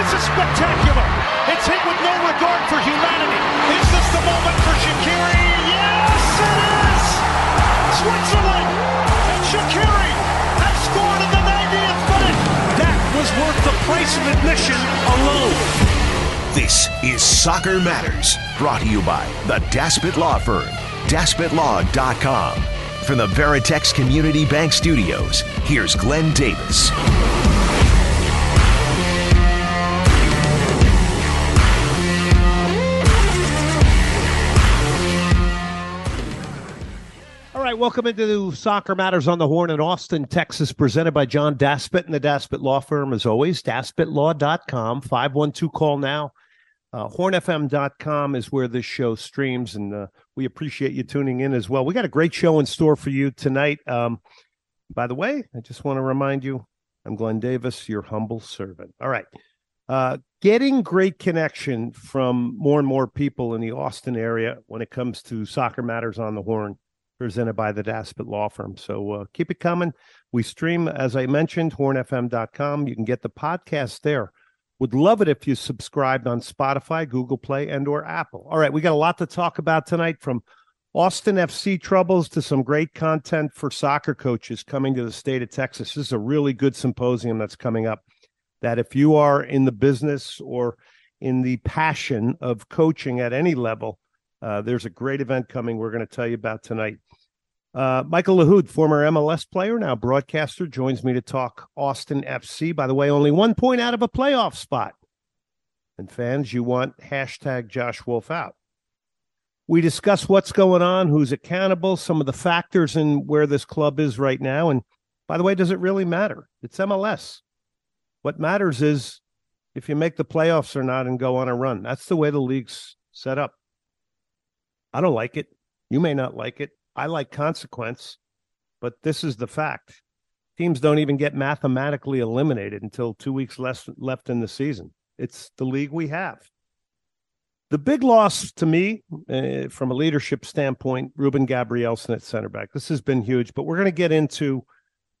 This is spectacular. It's hit with no regard for humanity. Is this the moment for Shaqiri? Yes, it is. Switzerland and Shaqiri have scored in the 90th minute. That was worth the price of admission alone. This is Soccer Matters, brought to you by the Daspit Law Firm, DaspitLaw.com. From the Veritex Community Bank Studios, here's Glenn Davis. Welcome into Soccer Matters on the Horn in Austin, Texas, presented by John Daspit and the Daspit Law Firm, as always. DaspitLaw.com, 512 call now. Uh, hornfm.com is where this show streams, and uh, we appreciate you tuning in as well. We got a great show in store for you tonight. Um, by the way, I just want to remind you I'm Glenn Davis, your humble servant. All right. Uh, getting great connection from more and more people in the Austin area when it comes to Soccer Matters on the Horn presented by the Daspit Law Firm. So uh, keep it coming. We stream, as I mentioned, hornfm.com. You can get the podcast there. Would love it if you subscribed on Spotify, Google Play, and or Apple. All right, we got a lot to talk about tonight from Austin FC troubles to some great content for soccer coaches coming to the state of Texas. This is a really good symposium that's coming up that if you are in the business or in the passion of coaching at any level, uh, there's a great event coming we're going to tell you about tonight. Uh, Michael Lahoud, former MLS player, now broadcaster, joins me to talk Austin FC. By the way, only one point out of a playoff spot. And fans, you want hashtag Josh Wolff out. We discuss what's going on, who's accountable, some of the factors in where this club is right now. And by the way, does it really matter? It's MLS. What matters is if you make the playoffs or not and go on a run. That's the way the league's set up. I don't like it. You may not like it. I like consequence, but this is the fact. Teams don't even get mathematically eliminated until two weeks less left in the season. It's the league we have. The big loss to me, uh, from a leadership standpoint, Ruben Gabrielsen at center back. This has been huge, but we're going to get into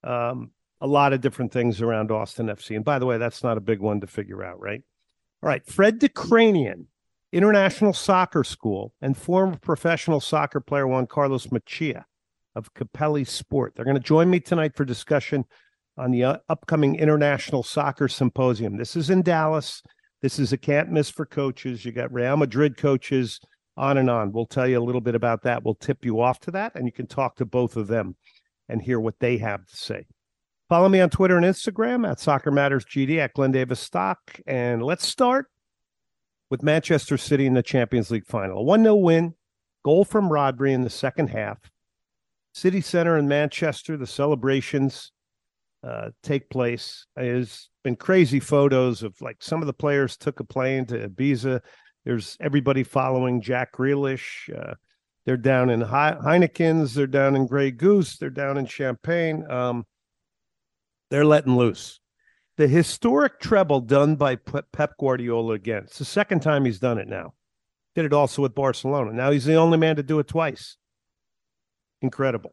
um, a lot of different things around Austin FC. And by the way, that's not a big one to figure out, right? All right, Fred Dekranian International Soccer School and former professional soccer player Juan Carlos Machia of Capelli Sport. They're going to join me tonight for discussion on the uh, upcoming International Soccer Symposium. This is in Dallas. This is a can't miss for coaches. You got Real Madrid coaches, on and on. We'll tell you a little bit about that. We'll tip you off to that, and you can talk to both of them and hear what they have to say. Follow me on Twitter and Instagram at Soccer Matters GD at Glenn Davis Stock. And let's start with Manchester City in the Champions League final. A 1 0 win, goal from Rodri in the second half. City Center in Manchester, the celebrations uh, take place. There's been crazy photos of like some of the players took a plane to Ibiza. There's everybody following Jack Grealish. Uh, they're down in Heineken's. They're down in Grey Goose. They're down in Champagne. Um, they're letting loose the historic treble done by Pep Guardiola again. It's the second time he's done it now. Did it also with Barcelona. Now he's the only man to do it twice. Incredible.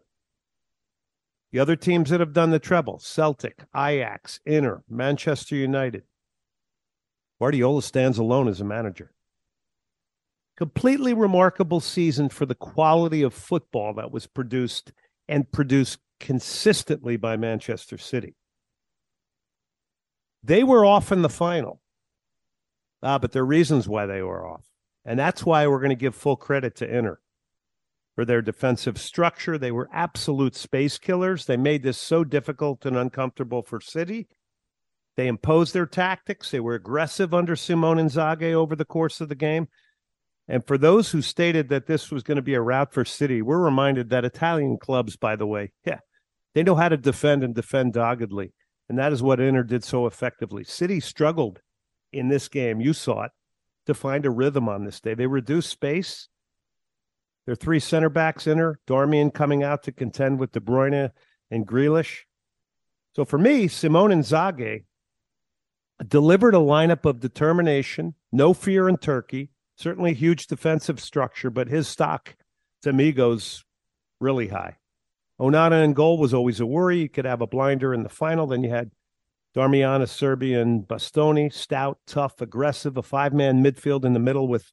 The other teams that have done the treble Celtic, Ajax, Inter, Manchester United. Guardiola stands alone as a manager. Completely remarkable season for the quality of football that was produced and produced consistently by Manchester City. They were off in the final. Ah, but there are reasons why they were off. And that's why we're going to give full credit to Inter for their defensive structure. They were absolute space killers. They made this so difficult and uncomfortable for City. They imposed their tactics. They were aggressive under Simone Inzaghi over the course of the game. And for those who stated that this was going to be a rout for City, we're reminded that Italian clubs, by the way, yeah, they know how to defend and defend doggedly. And that is what Inter did so effectively. City struggled in this game. You saw it to find a rhythm on this day. They reduced space. Their three center backs Inter, Darmian coming out to contend with De Bruyne and Grealish. So for me, Simone Inzaghi delivered a lineup of determination, no fear in Turkey, certainly huge defensive structure, but his stock to me goes really high. Onana in goal was always a worry. You could have a blinder in the final. Then you had Darmian, Acerbi, Bastoni, stout, tough, aggressive, a five man midfield in the middle with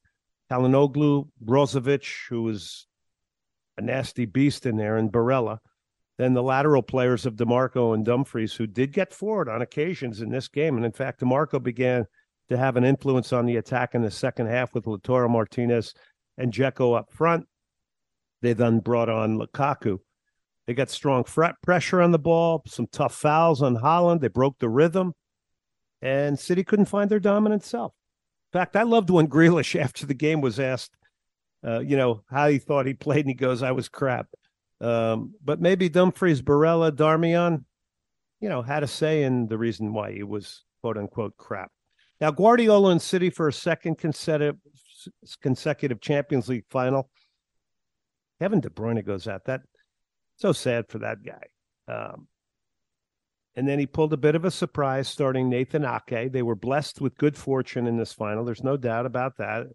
Calhanoglu, Brozovic, who was a nasty beast in there, and Barella. Then the lateral players of Dimarco and Dumfries, who did get forward on occasions in this game. And in fact, Dimarco began to have an influence on the attack in the second half with Lautaro Martinez and Dzeko up front. They then brought on Lukaku they got strong pressure on the ball, some tough fouls on Haaland. They broke the rhythm, and City couldn't find their dominant self. In fact, I loved when Grealish, after the game, was asked, uh, you know, how he thought he played, and he goes, "I was crap." Um, but maybe Dumfries, Barella, Darmian, you know, had a say in the reason why he was quote unquote crap. Now, Guardiola and City for a second consecutive consecutive Champions League final. Kevin De Bruyne goes out. That so sad for that guy. Um, and then he pulled a bit of a surprise starting Nathan Ake. They were blessed with good fortune in this final. There's no doubt about that.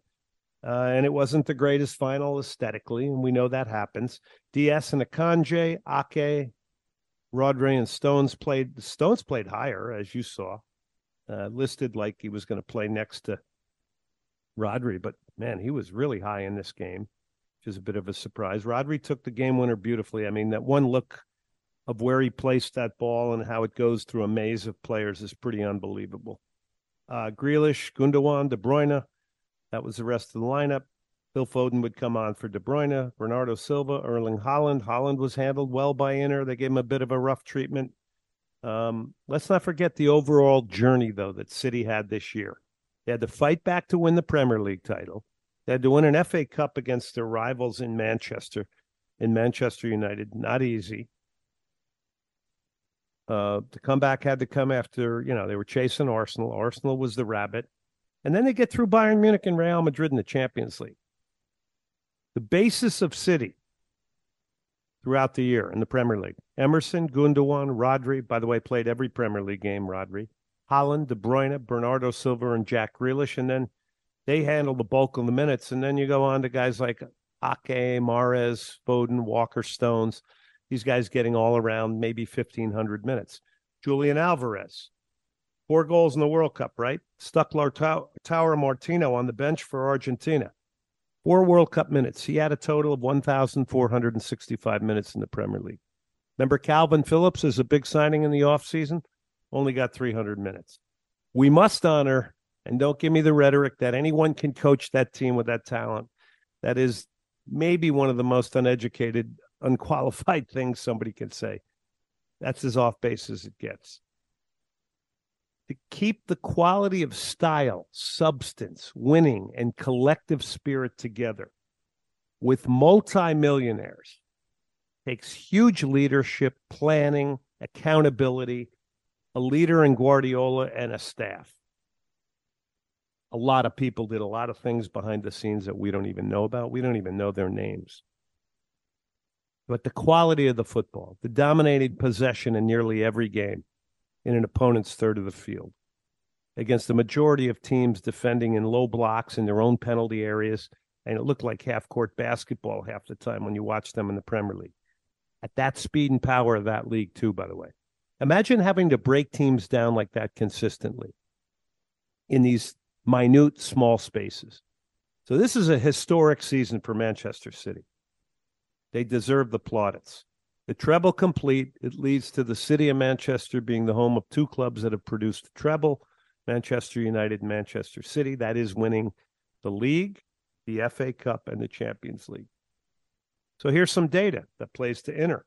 Uh, and it wasn't the greatest final aesthetically, and we know that happens. Dias and Akanji, Ake, Rodri, and Stones played. Stones played higher, as you saw, uh, listed like he was going to play next to Rodri, but man, he was really high in this game is a bit of a surprise. Rodri took the game winner beautifully. I mean, that one look of where he placed that ball and how it goes through a maze of players is pretty unbelievable. Uh, Grealish, Gundogan, De Bruyne, that was the rest of the lineup. Phil Foden would come on for De Bruyne, Bernardo Silva, Erling Haaland. Haaland was handled well by Inter. They gave him a bit of a rough treatment. Um, let's not forget the overall journey, though, that City had this year. They had to fight back to win the Premier League title. They had to win an FA Cup against their rivals in Manchester, in Manchester United. Not easy. Uh, the comeback had to come after, you know, they were chasing Arsenal. Arsenal was the rabbit. And then they get through Bayern Munich and Real Madrid in the Champions League. The basis of City throughout the year in the Premier League. Ederson, Gundogan, Rodri, by the way, played every Premier League game, Rodri. Haaland, De Bruyne, Bernardo Silva, and Jack Grealish. And then they handle the bulk of the minutes. And then you go on to guys like Ake, Mahrez, Foden, Walker, Stones. These guys getting all around maybe 1,500 minutes. Julian Alvarez, four goals in the World Cup, right? Stuck Lautaro Martinez on the bench for Argentina. Four World Cup minutes. He had a total of 1,465 minutes in the Premier League. Remember, Kalvin Phillips is a big signing in the offseason, only got 300 minutes. We must honor and don't give me the rhetoric that anyone can coach that team with that talent. That is maybe one of the most uneducated, unqualified things somebody can say. That's as off base as it gets. To keep the quality of style, substance, winning, and collective spirit together with multimillionaires takes huge leadership, planning, accountability, a leader in Guardiola, and a staff a lot of people did a lot of things behind the scenes that we don't even know about. We don't even know their names. But the quality of the football, the dominating possession in nearly every game in an opponent's third of the field against the majority of teams defending in low blocks in their own penalty areas. And it looked like half court basketball half the time when you watch them in the Premier League. At that speed and power of that league, too, by the way. Imagine having to break teams down like that consistently in these minute, small spaces. So this is a historic season for Manchester City. They deserve the plaudits. The treble complete, it leads to the city of Manchester being the home of two clubs that have produced a treble Manchester United Manchester City. That is winning the league, the FA Cup, and the Champions League. So here's some data that plays to Inter.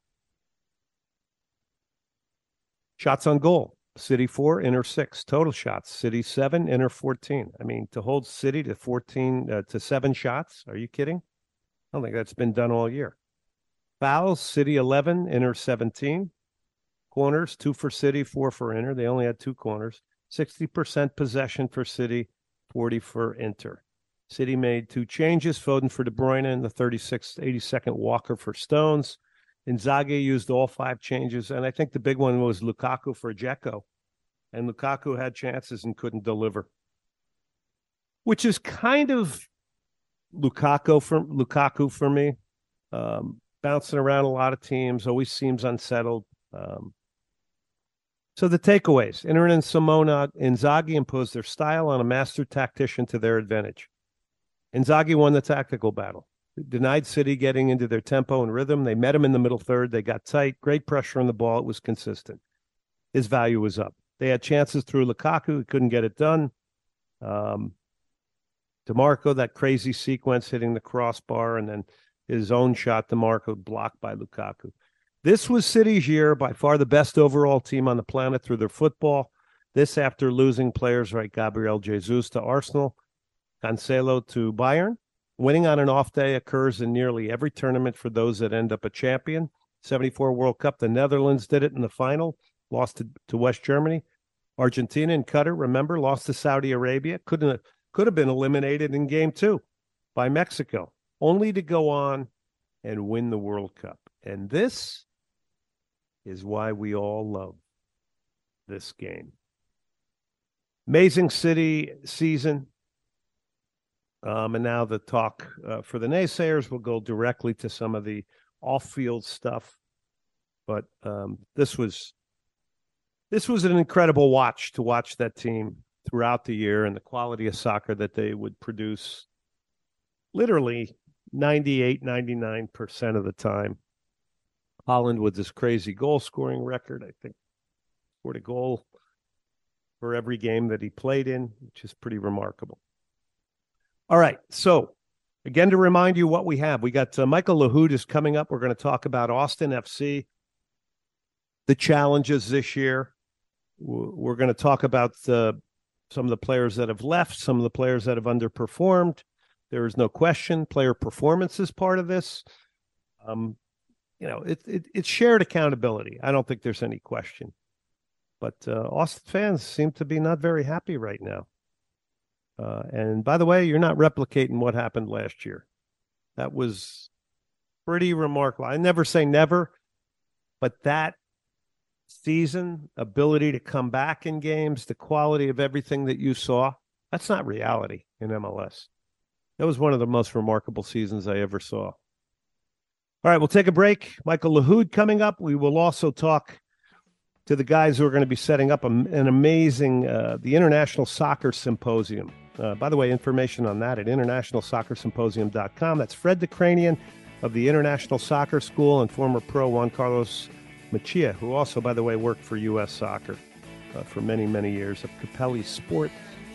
Shots on goal City four, Inter six. Total shots, City seven, Inter 14. I mean, to hold City to 14 uh, to seven shots, are you kidding? I don't think that's been done all year. Fouls, City 11, Inter 17. Corners, two for City, four for Inter. They only had two corners. 60% possession for City, 40 for Inter. City made two changes Foden for De Bruyne and the 36th, 82nd Walker for Stones. Inzaghi used all five changes. And I think the big one was Lukaku for Dzeko. And Lukaku had chances and couldn't deliver, which is kind of Lukaku for Lukaku for me. Um, bouncing around a lot of teams, always seems unsettled. Um, so the takeaways: Inter and Simone Inzaghi imposed their style on a master tactician to their advantage. Inzaghi won the tactical battle. Denied City getting into their tempo and rhythm. They met him in the middle third. They got tight. Great pressure on the ball. It was consistent. His value was up. They had chances through Lukaku. He couldn't get it done. Um, Dimarco, that crazy sequence hitting the crossbar, and then his own shot, Dimarco, blocked by Lukaku. This was City's year, by far the best overall team on the planet through their football. This after losing players like Gabriel Jesus to Arsenal, Cancelo to Bayern. Winning on an off day occurs in nearly every tournament for those that end up a champion. 74 World Cup, the Netherlands did it in the final, lost to, to West Germany. Argentina and Qatar, remember, lost to Saudi Arabia. Couldn't have, could have been eliminated in game two by Mexico, only to go on and win the World Cup. And this is why we all love this game. Amazing City season. Um, and now the talk uh, for the naysayers will go directly to some of the off-field stuff. But um, this was this was an incredible watch to watch that team throughout the year and the quality of soccer that they would produce literally 98 99% of the time haaland with this crazy goal scoring record i think scored a goal for every game that he played in which is pretty remarkable all right. So, again, to remind you what we have, we got uh, Michael Lahoud is coming up. We're going to talk about Austin FC, the challenges this year. We're going to talk about uh, some of the players that have left, some of the players that have underperformed. There is no question player performance is part of this. Um, you know, it, it, it's shared accountability. I don't think there's any question. But uh, Austin fans seem to be not very happy right now. Uh, and by the way, you're not replicating what happened last year. That was pretty remarkable. I never say never, but that season, ability to come back in games, the quality of everything that you saw, that's not reality in MLS. That was one of the most remarkable seasons I ever saw. All right, we'll take a break. Michael Lahoud coming up. We will also talk to the guys who are going to be setting up an amazing uh, the International Soccer Symposium. Uh, by the way, information on that at internationalsoccersymposium.com. That's Fred Dekranian of the International Soccer School and former pro Juan Carlos Machia, who also, by the way, worked for U.S. Soccer uh, for many, many years of Capelli Sport.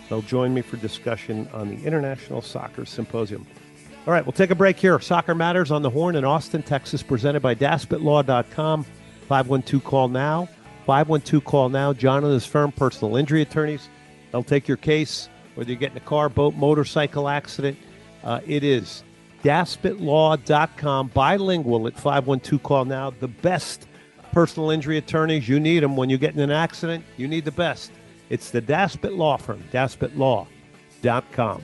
They'll join me for discussion on the International Soccer Symposium. All right, we'll take a break here. Soccer Matters on the Horn in Austin, Texas, presented by DaspitLaw.com. 512 call now. 512 call now. John and his firm, personal injury attorneys. They'll take your case whether you get in a car, boat, motorcycle accident. Uh, it is daspitlaw.com, bilingual at 512 call now. The best personal injury attorneys. You need them when you get in an accident. You need the best. It's the Daspit Law Firm, daspitlaw.com.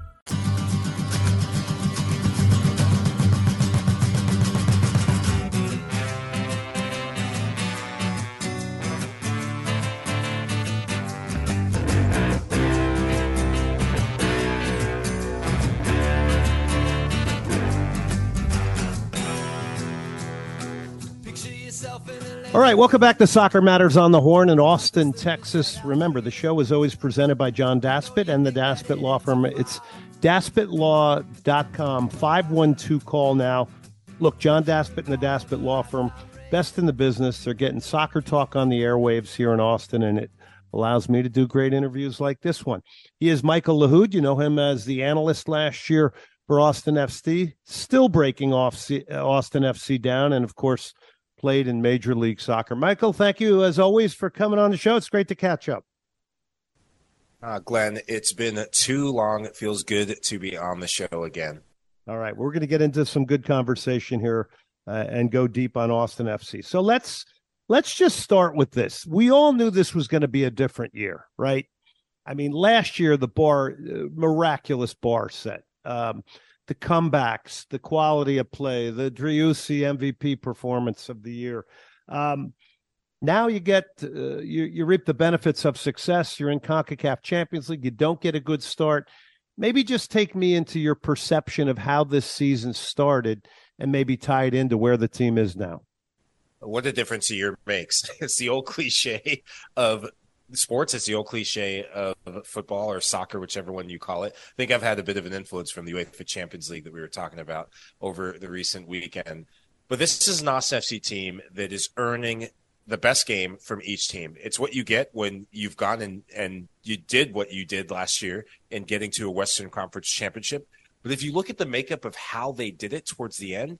All right, welcome back to Soccer Matters on the Horn in Austin, Texas. Remember, the show is always presented by John Daspit and the Daspit Law Firm. It's daspitlaw.com, 512 call now. Look, John Daspit and the Daspit Law Firm, best in the business. They're getting soccer talk on the airwaves here in Austin, and it allows me to do great interviews like this one. He is Michael Lahoud. You know him as the analyst last year for Austin FC, still breaking off Austin FC down, and of course, played in Major League Soccer. Michael, thank you as always for coming on the show. It's great to catch up. Uh, Glenn, it's been too long. It feels good to be on the show again. All right, we're going to get into some good conversation here uh, and go deep on Austin FC. So let's let's just start with this. We all knew this was going to be a different year, right? I mean, last year the bar uh, miraculous bar set. Um, the comebacks, the quality of play, the Driussi MVP performance of the year. Um, now you get uh, you you reap the benefits of success. You're in Concacaf Champions League. You don't get a good start. Maybe just take me into your perception of how this season started, and maybe tie it into where the team is now. What a difference a year makes. It's the old cliche of sports it's the old cliche of football or soccer whichever one you call it. I think i've had a bit of an influence from the uefa champions league that we were talking about over the recent weekend. But this is an fc team that is earning the best game from each team. It's what you get when you've gone and, and you did what you did last year in getting to a western conference championship. But if you look at the makeup of how they did it towards the end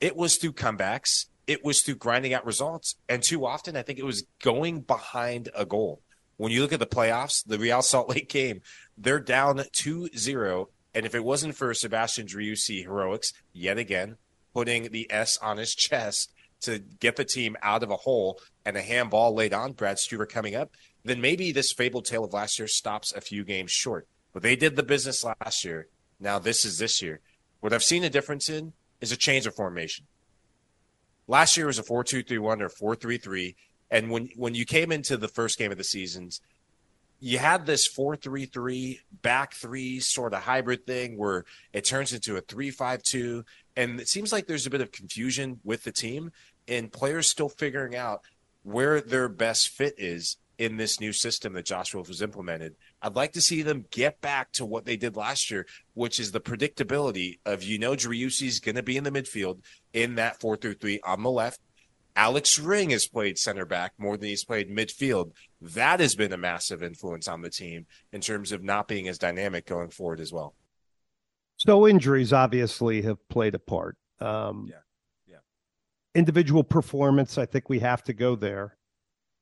it was through comebacks. It was through grinding out results. And too often, I think it was going behind a goal when you look at the playoffs, the Real Salt Lake game, they're down 2 0. And if it wasn't for Sebastian Driussi heroics, yet again, putting the S on his chest to get the team out of a hole and a handball laid on Brad Stuver coming up, then maybe this fabled tale of last year stops a few games short. But they did the business last year. Now this is this year. What I've seen a difference in is a change of formation. Last year was a 4 2 3 1 or 4 3 3. And when when you came into the first game of the seasons, you had this four three three back three sort of hybrid thing where it turns into a three five two, and it seems like there's a bit of confusion with the team and players still figuring out where their best fit is in this new system that Josh Wolff has implemented. I'd like to see them get back to what they did last year, which is the predictability of you know Driussi's going to be in the midfield in that four through three on the left. Alex Ring has played center back more than he's played midfield. That has been a massive influence on the team in terms of not being as dynamic going forward as well. So injuries obviously have played a part. Um, yeah, yeah. Individual performance, I think we have to go there.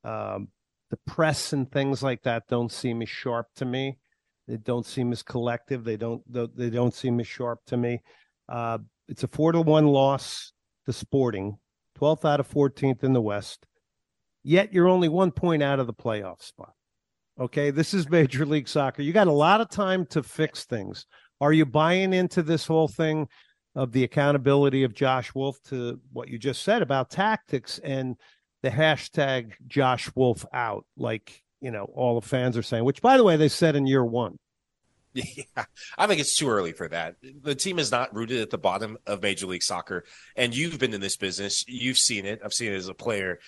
Um, the press and things like that don't seem as sharp to me. They don't seem as collective. They don't. They don't seem as sharp to me. Uh, it's a four to one loss to Sporting 12th out of 14th in the West. Yet you're only one point out of the playoff spot. Okay, this is Major League Soccer. You got a lot of time to fix things. Are you buying into this whole thing of the accountability of Josh Wolff to what you just said about tactics and the hashtag Josh Wolff out, like you know all the fans are saying? Which, by the way, they said in year one. Yeah, I think it's too early for that. The team is not rooted at the bottom of Major League Soccer, and you've been in this business. You've seen it. I've seen it as a player.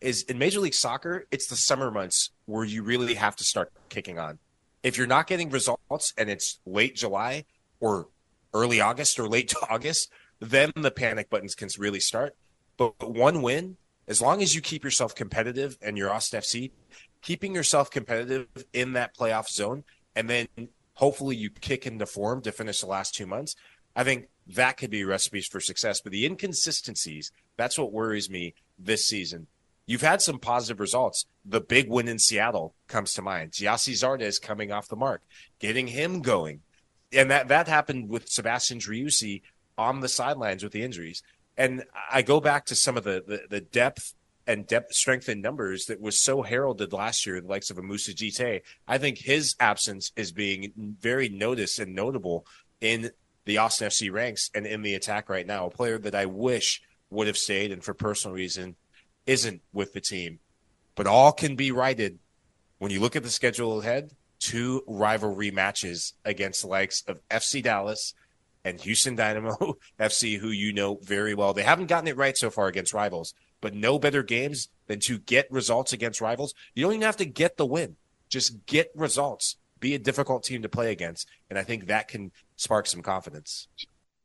Is in Major League Soccer, it's the summer months where you really have to start kicking on. If you're not getting results and it's late July or early August or late August, then the panic buttons can really start. But one win, as long as you keep yourself competitive and you're Austin FC, keeping yourself competitive in that playoff zone, and then hopefully you kick into form to finish the last two months. I think that could be recipes for success. But the inconsistencies, that's what worries me this season. You've had some positive results. The big win in Seattle comes to mind. Gyasi Zardes coming off the mark, getting him going. And that, that happened with Sebastian Driussi on the sidelines with the injuries. And I go back to some of the, the, the depth and depth strength in numbers that was so heralded last year, the likes of a Moussa Djitté. I think his absence is being very noticed and notable in the Austin FC ranks and in the attack right now. A player that I wish would have stayed and for personal reason isn't with the team. But all can be righted when you look at the schedule ahead. Two rivalry matches against the likes of FC Dallas and Houston Dynamo FC, who you know very well. They haven't gotten it right so far against rivals, but no better games than to get results against rivals. You don't even have to get the win, just get results. Be a difficult team to play against, and I think that can spark some confidence.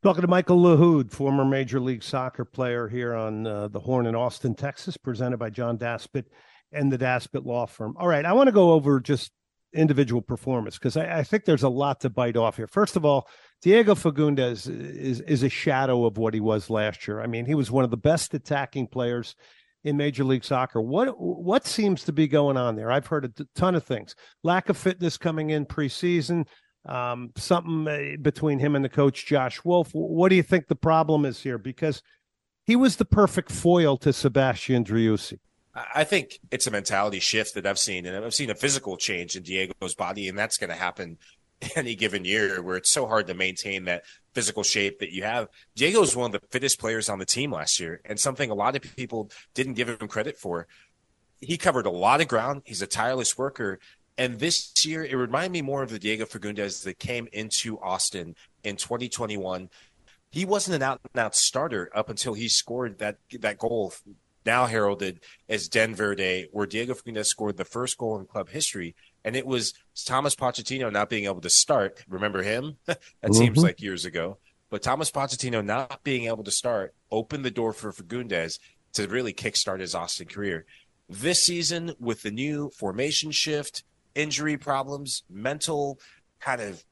Talking to Michael Lahoud, former Major League Soccer player here on uh, the Horn in Austin, Texas, presented by John Daspit and the Daspit Law Firm. All right, I want to go over just individual performance because I, I, think there's a lot to bite off here. First of all, Diego Fagundez is is a shadow of what he was last year. I mean, he was one of the best attacking players in Major League Soccer. What what seems to be going on there? I've heard a ton of things. Lack of fitness coming in preseason. Um, something uh, between him and the coach Josh Wolff. What do you think the problem is here? Because he was the perfect foil to Sebastian Driussi. I think it's a mentality shift that I've seen, and I've seen a physical change in Diego's body, and that's going to happen any given year where it's so hard to maintain that physical shape that you have. Diego is one of the fittest players on the team last year, and something a lot of people didn't give him credit for. He covered a lot of ground. He's a tireless worker. And this year, it reminded me more of the Diego Fagundez that came into Austin in 2021. He wasn't an out and out starter up until he scored that that goal now heralded as Denver Day, where Diego Fagundez scored the first goal in club history. And it was Thomas Pochettino not being able to start. Remember him? that mm-hmm. seems like years ago. But Thomas Pochettino not being able to start opened the door for Fagundez to really kickstart his Austin career. This season, with the new formation shift, injury problems, mental kind of,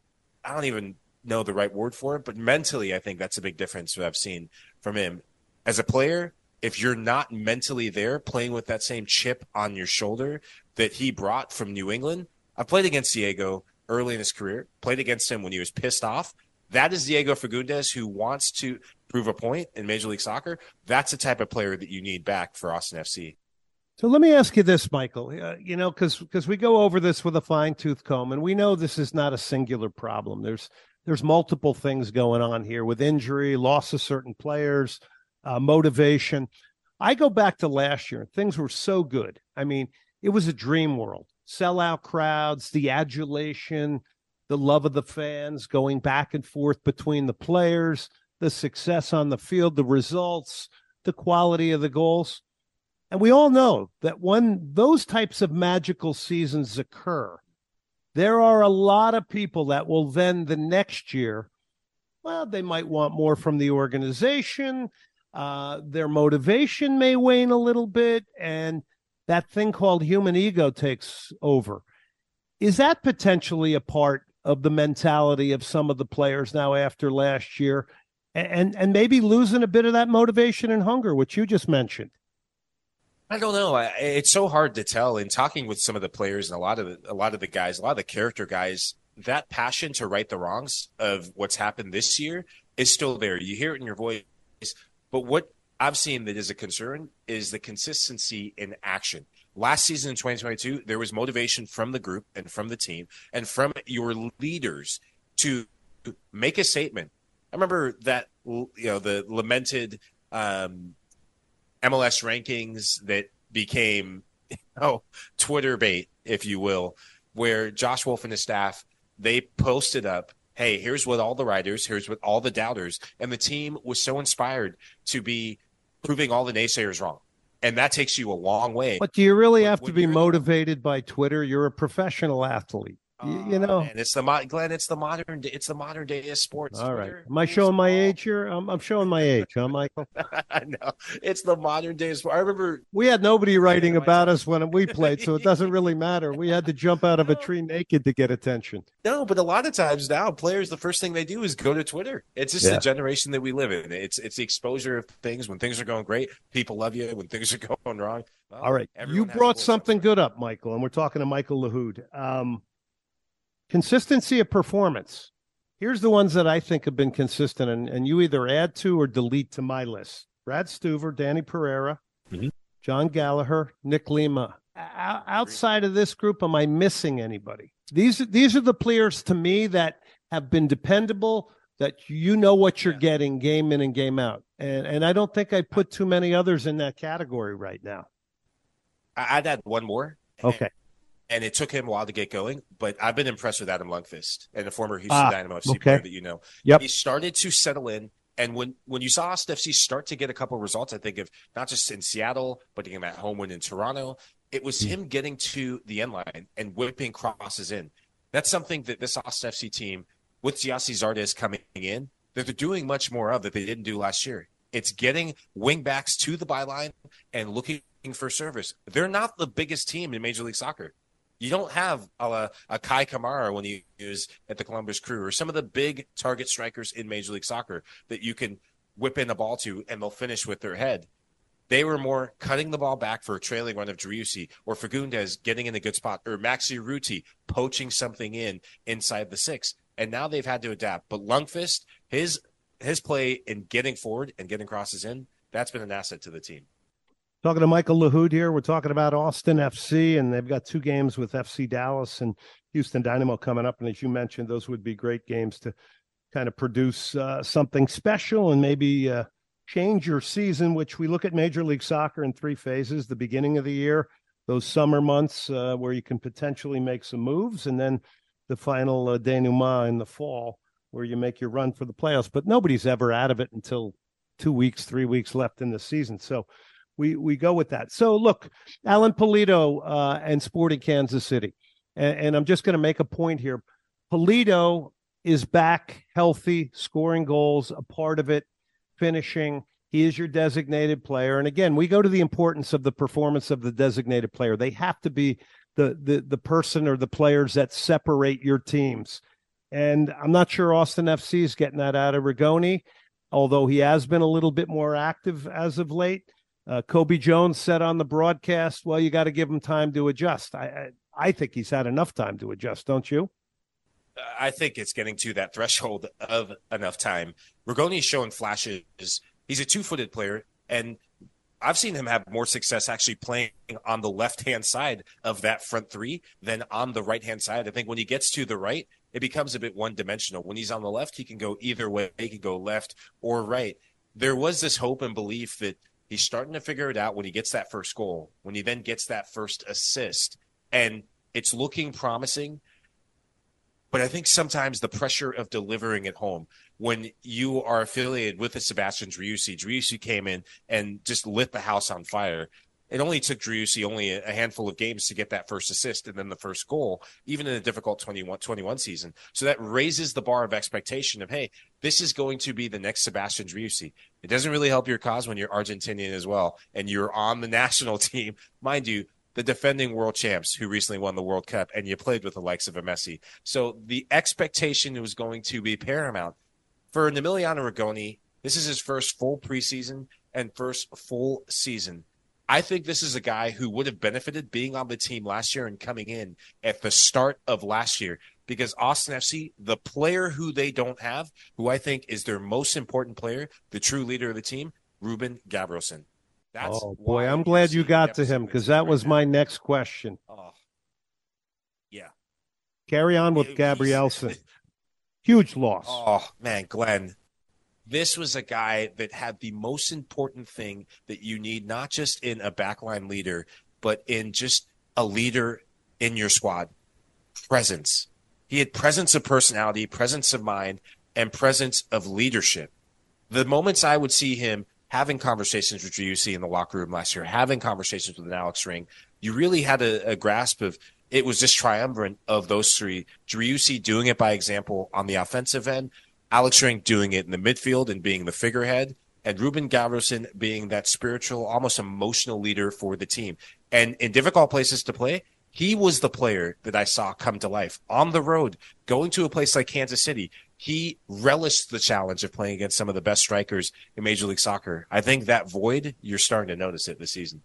I don't even know the right word for it, but mentally, I think that's a big difference that I've seen from him. As a player, if you're not mentally there playing with that same chip on your shoulder that he brought from New England, I played against Diego early in his career, played against him when he was pissed off. That is Diego Fagundez who wants to prove a point in Major League Soccer. That's the type of player that you need back for Austin FC. So let me ask you this, Michael. Uh, you know, because because we go over this with a fine tooth comb, and we know this is not a singular problem. There's there's multiple things going on here with injury, loss of certain players, uh, motivation. I go back to last year, things were so good. I mean, it was a dream world. Sellout crowds, the adulation, the love of the fans going back and forth between the players, the success on the field, the results, the quality of the goals. And we all know that when those types of magical seasons occur, there are a lot of people that will then the next year, well, they might want more from the organization. Uh, their motivation may wane a little bit, and that thing called human ego takes over. Is that potentially a part of the mentality of some of the players now after last year, and and maybe losing a bit of that motivation and hunger, which you just mentioned? I don't know. It's so hard to tell. In talking with some of the players and a lot of the, a lot of the guys, a lot of the character guys, that passion to right the wrongs of what's happened this year is still there. You hear it in your voice, but what I've seen that is a concern is the consistency in action. Last season in 2022, there was motivation from the group and from the team and from your leaders to make a statement. I remember that you know the lamented um, MLS rankings that became oh Twitter bait, if you will, where Josh Wolff and his staff they posted up hey, here's what all the writers, here's what all the doubters, and the team was so inspired to be proving all the naysayers wrong. And that takes you a long way. But do you really have to be motivated by Twitter? You're a professional athlete. You, you know, and it's the Glenn. It's the modern. It's the modern day of sports. All right. Am I showing my age here? I'm, I'm showing my age, huh, Michael? no, it's the modern day of sport. I remember we had nobody writing about us when we played, so it doesn't really matter. We had to jump out of a tree naked to get attention. No, but a lot of times now, players the first thing they do is go to Twitter. It's just yeah. the generation that we live in. It's it's the exposure of things. When things are going great, people love you. When things are going wrong, well, all right. You brought something good up, Michael, and we're talking to Michael Lahoud. Um, Consistency of performance. Here's the ones that I think have been consistent, and, and you either add to or delete to my list Brad Stuver, Danny Pereira, mm-hmm. Jon Gallagher, Nick Lima. O- outside of this group, am I missing anybody? These, these are the players to me that have been dependable, that you know what you're yeah. getting game in and game out. And, and I don't think I put too many others in that category right now. I'd add one more. Okay and it took him a while to get going. But I've been impressed with Adam Lundqvist and the former Houston ah, Dynamo FC okay. player that you know. Yep. He started to settle in. And when when you saw Austin FC start to get a couple of results, I think of not just in Seattle, but getting at home win in Toronto, it was him getting to the end line and whipping crosses in. That's something that this Austin FC team, with Gyasi Zardes coming in, that they're doing much more of that they didn't do last year. It's getting wingbacks to the byline and looking for service. They're not the biggest team in Major League Soccer. You don't have a, a Kei Kamara when he was at the Columbus Crew or some of the big target strikers in Major League Soccer that you can whip in the ball to and they'll finish with their head. They were more cutting the ball back for a trailing run of Driussi or Fagundez getting in a good spot or Maxi Urruti poaching something in inside the six. And now they've had to adapt. But Lundqvist, his his play in getting forward and getting crosses in, that's been an asset to the team. Talking to Michael Lahoud here. We're talking about Austin FC, and they've got two games with FC Dallas and Houston Dynamo coming up. And as you mentioned, those would be great games to kind of produce uh, something special and maybe uh, change your season, which we look at Major League Soccer in three phases the beginning of the year, those summer months uh, where you can potentially make some moves, and then the final uh, denouement in the fall where you make your run for the playoffs. But nobody's ever out of it until two weeks, three weeks left in the season. So we we go with that. So look, Alan Pulido uh, and Sporting Kansas City, and, and I'm just going to make a point here. Pulido is back, healthy, scoring goals, a part of it, finishing. He is your designated player, and again, we go to the importance of the performance of the designated player. They have to be the the the person or the players that separate your teams. And I'm not sure Austin FC is getting that out of Rigoni, although he has been a little bit more active as of late. Uh, Cobi Jones said on the broadcast, "Well, you got to give him time to adjust." I, I, I think he's had enough time to adjust, don't you? I think it's getting to that threshold of enough time. Rigoni's showing flashes. He's a two-footed player, and I've seen him have more success actually playing on the left-hand side of that front three than on the right-hand side. I think when he gets to the right, it becomes a bit one-dimensional. When he's on the left, he can go either way. He can go left or right. There was this hope and belief that He's starting to figure it out when he gets that first goal, when he then gets that first assist, and it's looking promising. But I think sometimes the pressure of delivering at home, when you are affiliated with the Sebastian Driussi, Driussi came in and just lit the house on fire it only took Driussi only a handful of games to get that first assist and then the first goal, even in a difficult 21, 21 season. So that raises the bar of expectation of, hey, this is going to be the next Sebastian Driussi. It doesn't really help your cause when you're Argentinian as well and you're on the national team. Mind you, the defending world champs who recently won the World Cup, and you played with the likes of a Messi. So the expectation was going to be paramount. For Emiliano Rigoni, this is his first full preseason and first full season I think this is a guy who would have benefited being on the team last year and coming in at the start of last year because Austin FC, the player who they don't have, who I think is their most important player, the true leader of the team, Ruben Gabrielsen. That's oh boy, I'm glad you got to him because that right was now. my next question. Oh, yeah. Carry on with Gabrielsen. Huge loss. Oh man, Glenn, this was a guy that had the most important thing that you need, not just in a backline leader, but in just a leader in your squad presence. He had presence of personality, presence of mind, and presence of leadership. The moments I would see him having conversations with Driussi in the locker room last year, having conversations with an Alex Ring, you really had a, a grasp of it was just triumvirate of those three. Driussi doing it by example on the offensive end, Alex Ring doing it in the midfield and being the figurehead, and Ruben Gabrielsen being that spiritual, almost emotional leader for the team. And in difficult places to play, he was the player that I saw come to life on the road, going to a place like Kansas City. He relished the challenge of playing against some of the best strikers in Major League Soccer. I think that void, you're starting to notice it this season.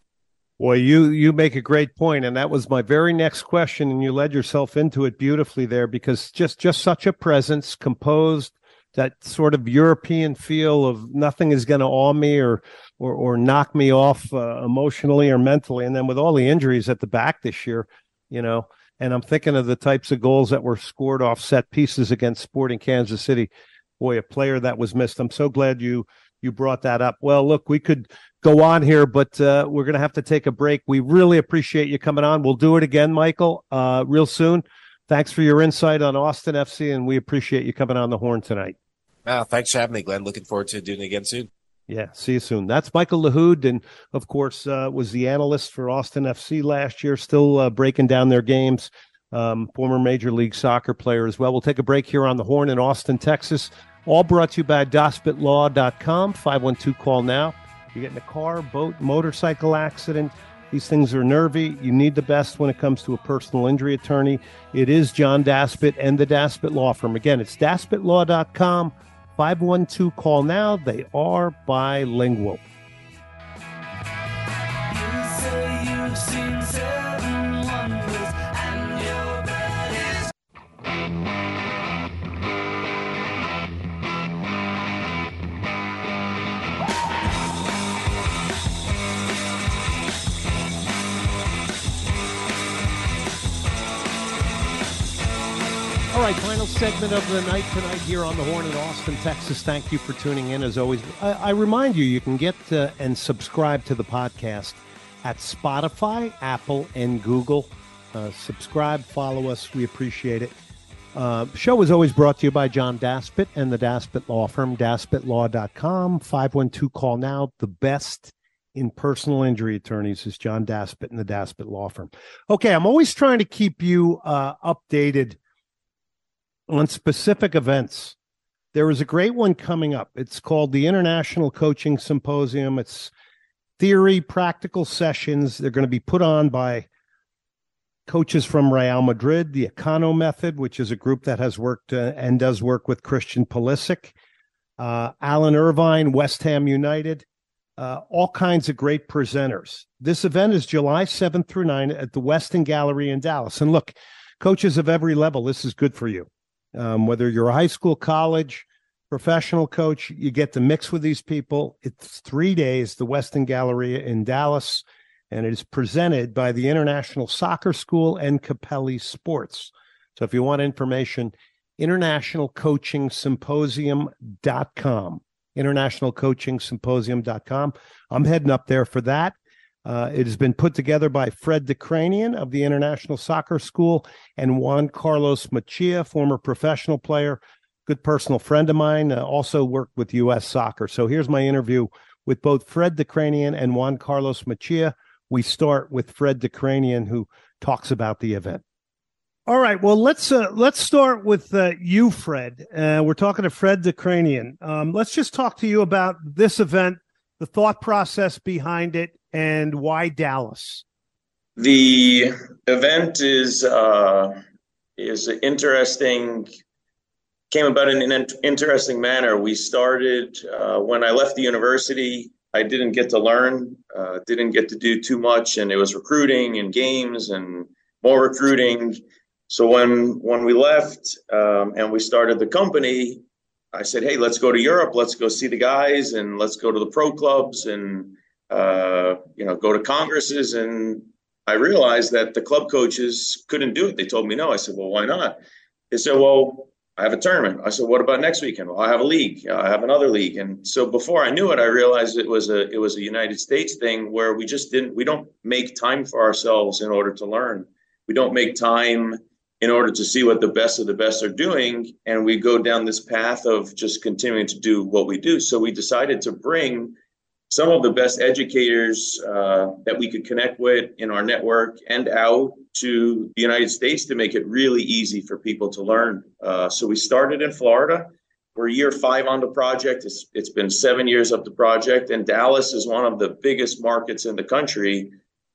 Well, you you make a great point, and that was my very next question, and you led yourself into it beautifully there because just just such a presence, composed, that sort of European feel of nothing is going to awe me or or or knock me off uh, emotionally or mentally. And then with all the injuries at the back this year, you know, and I'm thinking of the types of goals that were scored off set pieces against Sporting Kansas City. Boy, a player that was missed. I'm so glad you you brought that up. Well, look, we could go on here, but uh, we're going to have to take a break. We really appreciate you coming on. We'll do it again, Michael, uh, real soon. Thanks for your insight on Austin FC, and we appreciate you coming on the horn tonight. Uh, thanks for having me, Glenn. Looking forward to doing it again soon. Yeah, see you soon. That's Michael Lahoud, and of course, uh, was the analyst for Austin FC last year, still uh, breaking down their games. Um, former Major League Soccer player as well. We'll take a break here on the Horn in Austin, Texas. All brought to you by DaspitLaw.com. 512 call now. You get in a car, boat, motorcycle accident. These things are nervy. You need the best when it comes to a personal injury attorney. It is John Daspit and the Daspit Law Firm. Again, it's DaspitLaw.com. 512 call now. They are bilingual. Right, final segment of the night tonight here on the Horn in Austin, Texas. Thank you for tuning in. As always, I, I remind you you can get uh, and subscribe to the podcast at Spotify, Apple, and Google. Uh, subscribe, follow us. We appreciate it. Uh, show is always brought to you by John Daspit and the Daspit Law Firm, daspitlaw.com. 512 call now. The best in personal injury attorneys is John Daspit and the Daspit Law Firm. Okay, I'm always trying to keep you uh, updated on specific events. There is a great one coming up. It's called the International Coaching Symposium. It's theory, practical sessions. They're going to be put on by coaches from Real Madrid, the Ekkono Method, which is a group that has worked uh, and does work with Christian Pulisic, uh, Alan Irvine, West Ham United, uh, all kinds of great presenters. This event is July 7th through 9th at the Westin Galleria in Dallas. And look, coaches of every level, this is good for you. Um, whether you're a high school, college, professional coach, you get to mix with these people. It's three days, the Westin Galleria in Dallas, and it is presented by the International Soccer School and Capelli Sports. So if you want information, internationalcoachingsymposium.com. Internationalcoachingsymposium.com. I'm heading up there for that. Uh, it has been put together by Fred Dekranian of the International Soccer School and Juan Carlos Machia, former professional player, good personal friend of mine, uh, also worked with U.S. Soccer. So here's my interview with both Fred Dekranian and Juan Carlos Machia. We start with Fred Dekranian, who talks about the event. All right. Well, let's uh, let's start with uh, you, Fred. Uh, we're talking to Fred Dekranian. Um, let's just talk to you about this event, the thought process behind it, and why Dallas? The event is uh, is interesting. Came about in an interesting manner. We started uh, when I left the university. I didn't get to learn, uh, didn't get to do too much, and it was recruiting and games and more recruiting. So when when we left um, and we started the company, I said, "Hey, let's go to Europe. Let's go see the guys, and let's go to the pro clubs and uh, you know, go to congresses. And I realized that the club coaches couldn't do it. They told me no. I said, well, why not? They said, well, I have a tournament. I said, what about next weekend? Well, I have a league. I have another league. And so before I knew it, I realized it was a it was a United States thing where we just didn't we don't make time for ourselves in order to learn. We don't make time in order to see what the best of the best are doing. And we go down this path of just continuing to do what we do. So we decided to bring some of the best educators uh, that we could connect with in our network and out to the United States to make it really easy for people to learn. Uh, so we started in Florida. We're year five on the project. It's, it's been seven years of the project, and Dallas is one of the biggest markets in the country.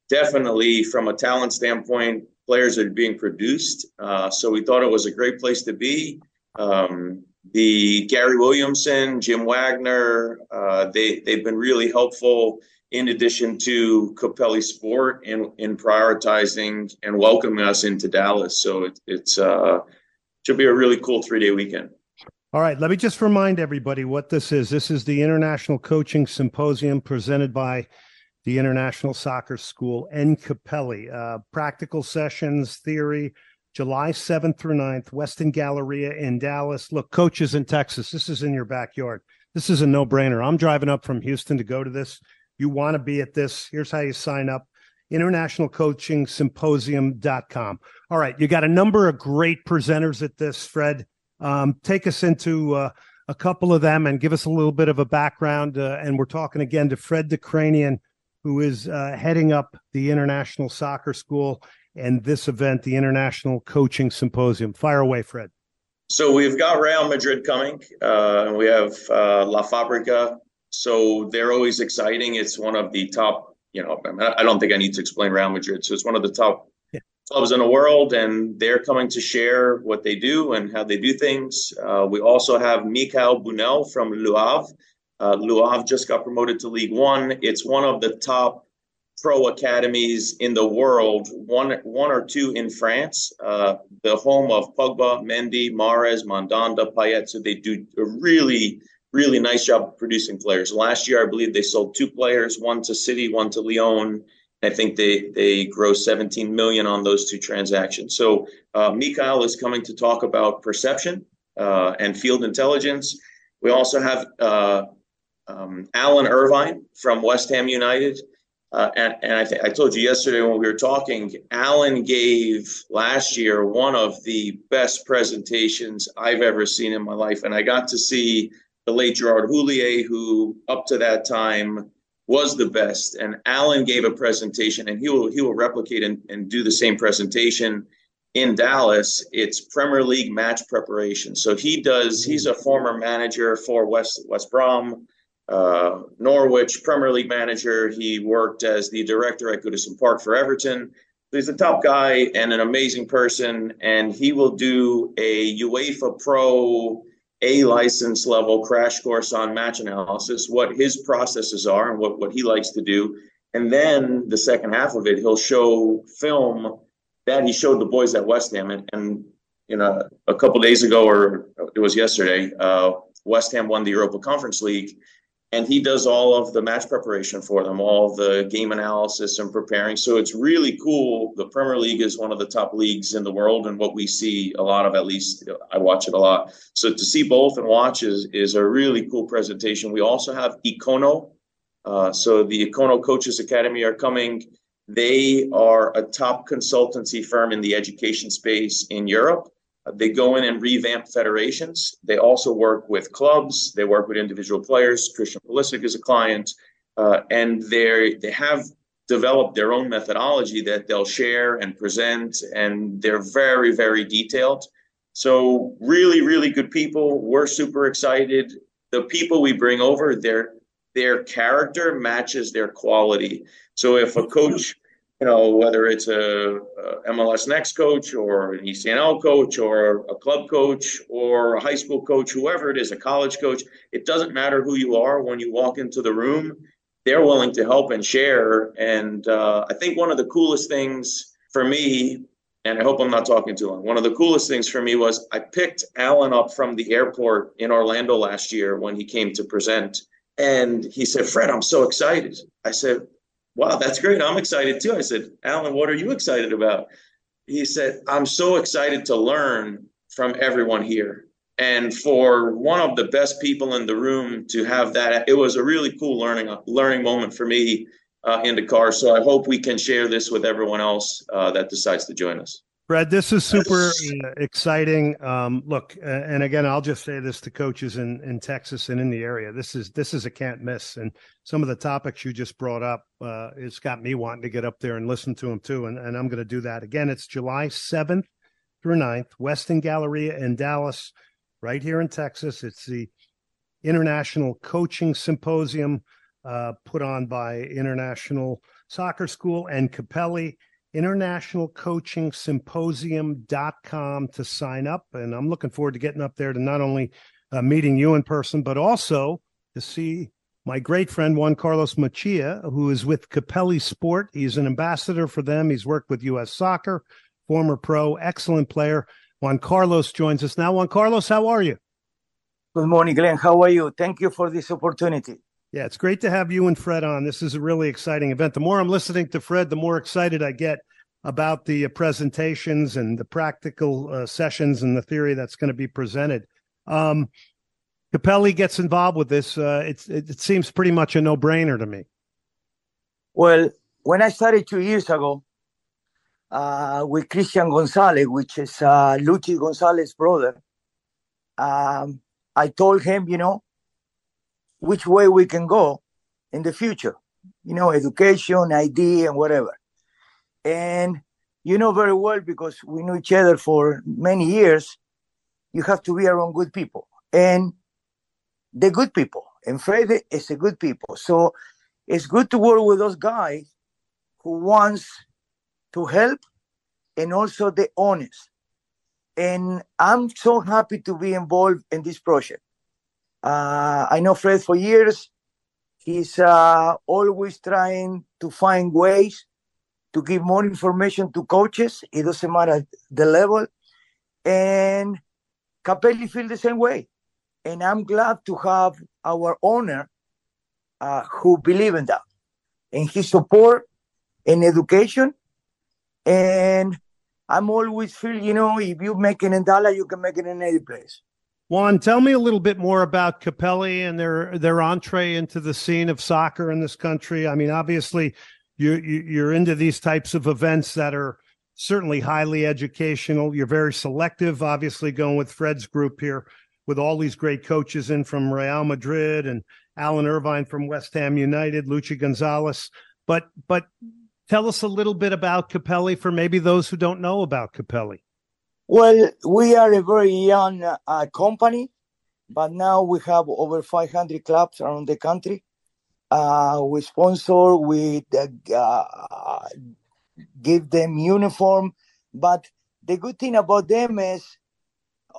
Definitely, from a talent standpoint, players are being produced. Uh, so we thought it was a great place to be. Um, the Gary Williamson, Jim Wagner, uh, they they've been really helpful. In addition to Capelli Sport in in prioritizing and welcoming us into Dallas, so it, it's uh, should be a really cool three day weekend. All right, let me just remind everybody what this is. This is the International Coaching Symposium presented by the International Soccer School and Capelli. Uh, practical sessions, theory, July 7th through 9th, Westin Galleria in Dallas. Look, coaches in Texas, this is in your backyard. This is a no brainer. I'm driving up from Houston to go to this. You want to be at this. Here's how you sign up internationalcoachingsymposium.com. All right, you got a number of great presenters at this, Fred. Um, take us into uh, a couple of them and give us a little bit of a background. Uh, and we're talking again to Fred Dekranian, who is uh, heading up the International Soccer School and this event, the International Coaching Symposium. Fire away, Fred. So we've got Real Madrid coming, uh, and we have uh, La Fabrica. So they're always exciting. It's one of the top, you know, I, mean, I don't think I need to explain Real Madrid. So it's one of the top yeah. clubs in the world, and they're coming to share what they do and how they do things. Uh, we also have Michael Bunel from Le Havre. Uh, Le Havre just got promoted to League One. It's one of the top pro academies in the world, one one or two in France, uh, the home of Pogba, Mendy, Mahrez, Mandanda, Payet. So they do a really, really nice job of producing players. Last year, I believe they sold two players, one to City, one to Lyon. I think they they grossed 17 million on those two transactions. So uh, Mikhail is coming to talk about perception uh, and field intelligence. We also have uh, um, Alan Irvine from West Ham United. Uh, and, and I, th- I told you yesterday when we were talking, Alan gave last year one of the best presentations I've ever seen in my life. And I got to see the late Gerard Houllier, who up to that time was the best. And Alan gave a presentation, and he will he will replicate and, and do the same presentation in Dallas. It's Premier League match preparation. So he does. He's a former manager for West West Brom uh, Norwich Premier League manager. He worked as the director at Goodison Park for Everton. He's a top guy and an amazing person, and he will do a UEFA Pro A license level crash course on match analysis, what his processes are, and what, what he likes to do. And then the second half of it, he'll show film that he showed the boys at West Ham. And, and you know, a couple days ago, or it was yesterday, uh, West Ham won the Europa Conference League and he does all of the match preparation for them, all the game analysis and preparing. So it's really cool. The Premier League is one of the top leagues in the world, and what we see a lot of, at least I watch it a lot. So to see both and watch is is a really cool presentation. We also have Ekkono. Uh, so the Ekkono Coaches Academy are coming. They are a top consultancy firm in the education space in Europe. They go in and revamp federations. They also work with clubs. They work with individual players. Christian Pulisic is a client, uh, and they they have developed their own methodology that they'll share and present, and they're very very detailed. So really really good people. We're super excited. The people we bring over, their their character matches their quality. So if a coach you know, whether it's a, a, MLS Next coach or an ECNL coach or a club coach or a high school coach, whoever it is, a college coach, it doesn't matter who you are. When you walk into the room, they're willing to help and share. And uh, I think one of the coolest things for me, and I hope I'm not talking too long, one of the coolest things for me was I picked Alan up from the airport in Orlando last year when he came to present. And he said, Fred, I'm so excited. I said, wow, that's great. I'm excited too. I said, Alan, what are you excited about? He said, I'm so excited to learn from everyone here. And for one of the best people in the room to have that, it was a really cool learning learning moment for me uh, in the car. So I hope we can share this with everyone else uh, that decides to join us. Brad, this is super uh, exciting. Um, look, uh, and again, I'll just say this to coaches in, in Texas and in the area. This is this is a can't miss. And some of the topics you just brought up, uh, it's got me wanting to get up there and listen to them too. And, and I'm going to do that again. It's July 7th through 9th, Westin Galleria in Dallas, right here in Texas. It's the International Coaching Symposium uh, put on by International Soccer School and Capelli internationalcoachingsymposium.com to sign up. And I'm looking forward to getting up there to not only uh, meeting you in person, but also to see my great friend Juan Carlos Machia, who is with Capelli Sport. He's an ambassador for them. He's worked with U.S. Soccer, former pro, excellent player. Juan Carlos joins us now. Juan Carlos, how are you? Good morning, Glenn. How are you? Thank you for this opportunity. Yeah, it's great to have you and Fred on. This is a really exciting event. The more I'm listening to Fred, the more excited I get about the uh, presentations and the practical uh, sessions and the theory that's going to be presented. Um, Capelli gets involved with this. Uh, it, it seems pretty much a no brainer to me. Well, when I started two years ago uh, with Christian Gonzalez, which is uh, Luchi Gonzalez's brother, um, I told him, you know, which way we can go in the future, you know, education, ID, and whatever. And you know very well because we knew each other for many years, you have to be around good people. And the good people, and Fred is a good people. So it's good to work with those guys who wants to help and also the honest. And I'm so happy to be involved in this project. Uh, I know Fred for years. He's uh, always trying to find ways to give more information to coaches. It doesn't matter the level. And Capelli feel the same way. And I'm glad to have our owner uh, who believe in that and his support in education. And I'm always feel, you know, if you make it in Dallas, you can make it in any place. Juan, tell me a little bit more about Capelli and their their entree into the scene of soccer in this country. I mean, obviously, you're you're into these types of events that are certainly highly educational. You're very selective, obviously, going with Fred's group here with all these great coaches in from Real Madrid and Alan Irvine from West Ham United, Luchi Gonzalez. But but tell us a little bit about Capelli for maybe those who don't know about Capelli. Well, we are a very young uh, company, but now we have over 500 clubs around the country. Uh, we sponsor, we uh, give them uniform, but the good thing about them is,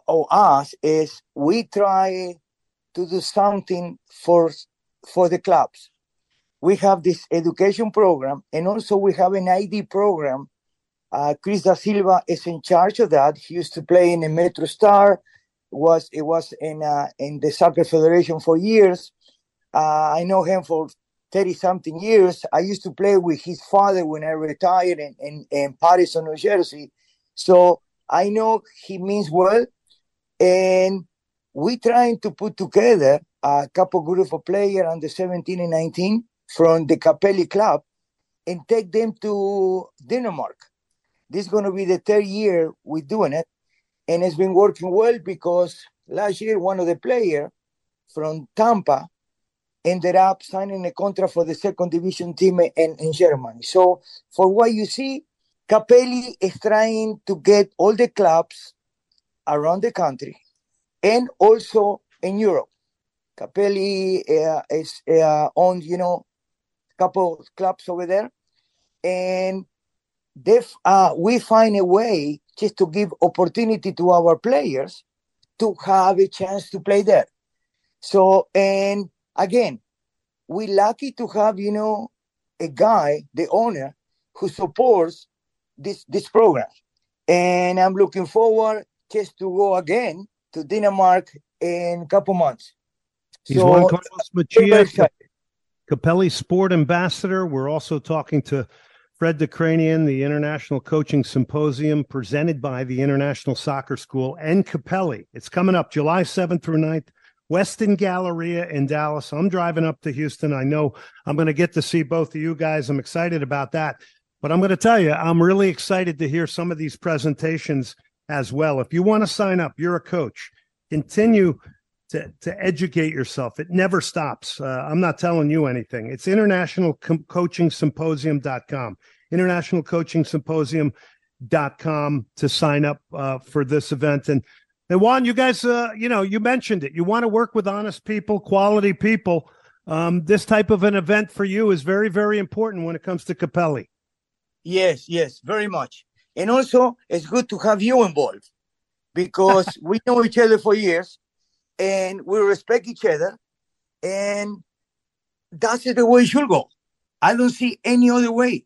or us, is we try to do something for for the clubs. We have this education program, and also we have an ID program uh, Chris da Silva is in charge of that. He used to play in the Metro Star. Was it was in uh, in the soccer federation for years. Uh, I know him for thirty something years. I used to play with his father when I retired in in, in Paterson, New Jersey. So I know he means well, and we're trying to put together a couple group of players under 17 and 19 from the Capelli club and take them to Denmark this is going to be the third year we're doing it, and it's been working well because last year one of the players from Tampa ended up signing a contract for the second division team in, in Germany. So for what you see, Capelli is trying to get all the clubs around the country and also in Europe. Capelli uh, is uh, you know, a couple of clubs over there, and def, uh, we find a way just to give opportunity to our players to have a chance to play there. So, and again, we lucky to have, you know, a guy, the owner, who supports this this program. And I'm looking forward just to go again to Denmark in a couple months. He's so, Juan Carlos Machia, Capelli Sport Ambassador. We're also talking to Fred Dekranian, the International Coaching Symposium presented by the International Soccer School and Capelli. It's coming up July 7th through 9th, Westin Galleria in Dallas. I'm driving up to Houston. I know I'm going to get to see both of you guys. I'm excited about that. But I'm going to tell you, I'm really excited to hear some of these presentations as well. If you want to sign up, you're a coach, continue to, to educate yourself. It never stops. Uh, I'm not telling you anything. It's internationalcoachingsymposium.com, internationalcoachingsymposium.com to sign up uh, for this event. And, and Juan, you guys, uh, you know, you mentioned it. You want to work with honest people, quality people. Um, this type of an event for you is very, very important when it comes to Capelli. Yes, yes, very much. And also, it's good to have you involved because we know each other for years and we respect each other, and that's the way it should go. I don't see any other way,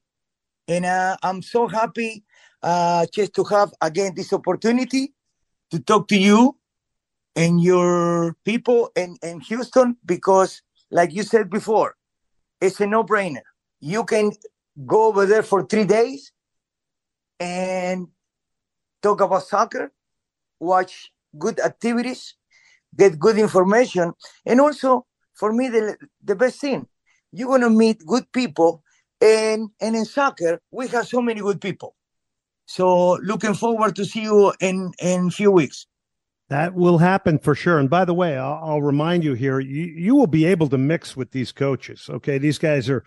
and uh, I'm so happy uh, just to have again this opportunity to talk to you and your people in, in Houston because, like you said before, it's a no-brainer. You can go over there for three days and talk about soccer, watch good activities, get good information. And also, for me, the, the best thing, you're going to meet good people. And, and in soccer, we have so many good people. So looking forward to see you in in few weeks. That will happen for sure. And by the way, I'll, I'll, remind you here, you, you will be able to mix with these coaches. Okay. These guys are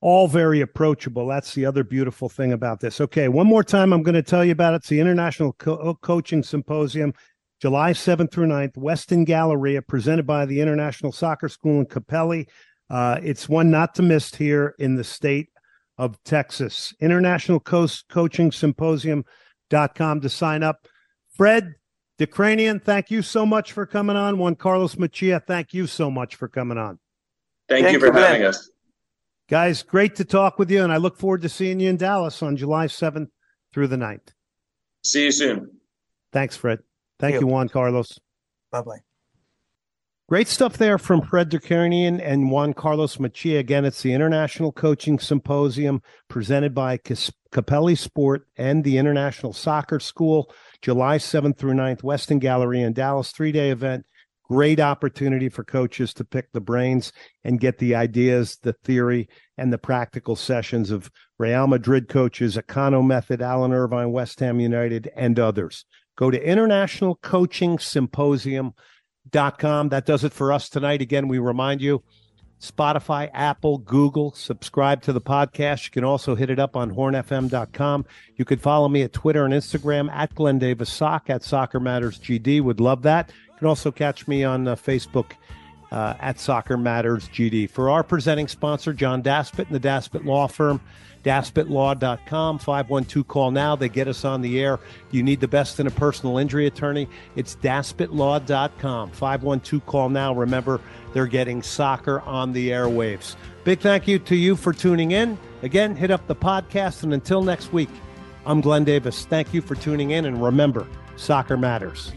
all very approachable. That's the other beautiful thing about this. Okay. One more time, I'm going to tell you about it. It's the International Co- Coaching Symposium, July 7th through 9th, Westin Galleria, presented by the International Soccer School in Capelli. Uh, it's one not to miss here in the state of Texas. International Co- Coaching Symposium.com to sign up. Fred, Dekranian, thank you so much for coming on. Juan Carlos Machia, thank you so much for coming on. Thank, thank you for you, having us. Guys, great to talk with you, and I look forward to seeing you in Dallas on July 7th through the 9th. See you soon. Thanks, Fred. Thank, you. Juan Carlos. Bye bye. Great stuff there from Fred Dekranian and Juan Carlos Machia. Again, it's the International Coaching Symposium presented by Capelli Sport and the International Soccer School. July 7th through 9th, Westin Galleria in Dallas, three day event. Great opportunity for coaches to pick the brains and get the ideas, the theory, and the practical sessions of Real Madrid coaches, Ekkono Method, Alan Irvine, West Ham United, and others. Go to International Coaching Symposium.com. That does it for us tonight. Again, we remind you Spotify, Apple, Google. Subscribe to the podcast. You can also hit it up on hornfm.com. You can follow me at Twitter and Instagram at Glenn Davis Sock at Soccer Matters GD. Would love that. You can also catch me on uh, Facebook uh, at Soccer Matters GD. For our presenting sponsor, John Daspit and the Daspit Law Firm, daspitlaw.com, 512 call now. They get us on the air. You need the best in a personal injury attorney. It's daspitlaw.com, 512 call now. Remember, they're getting soccer on the airwaves. Big thank you to you for tuning in. Again, hit up the podcast. And until next week, I'm Glenn Davis. Thank you for tuning in. And remember, soccer matters.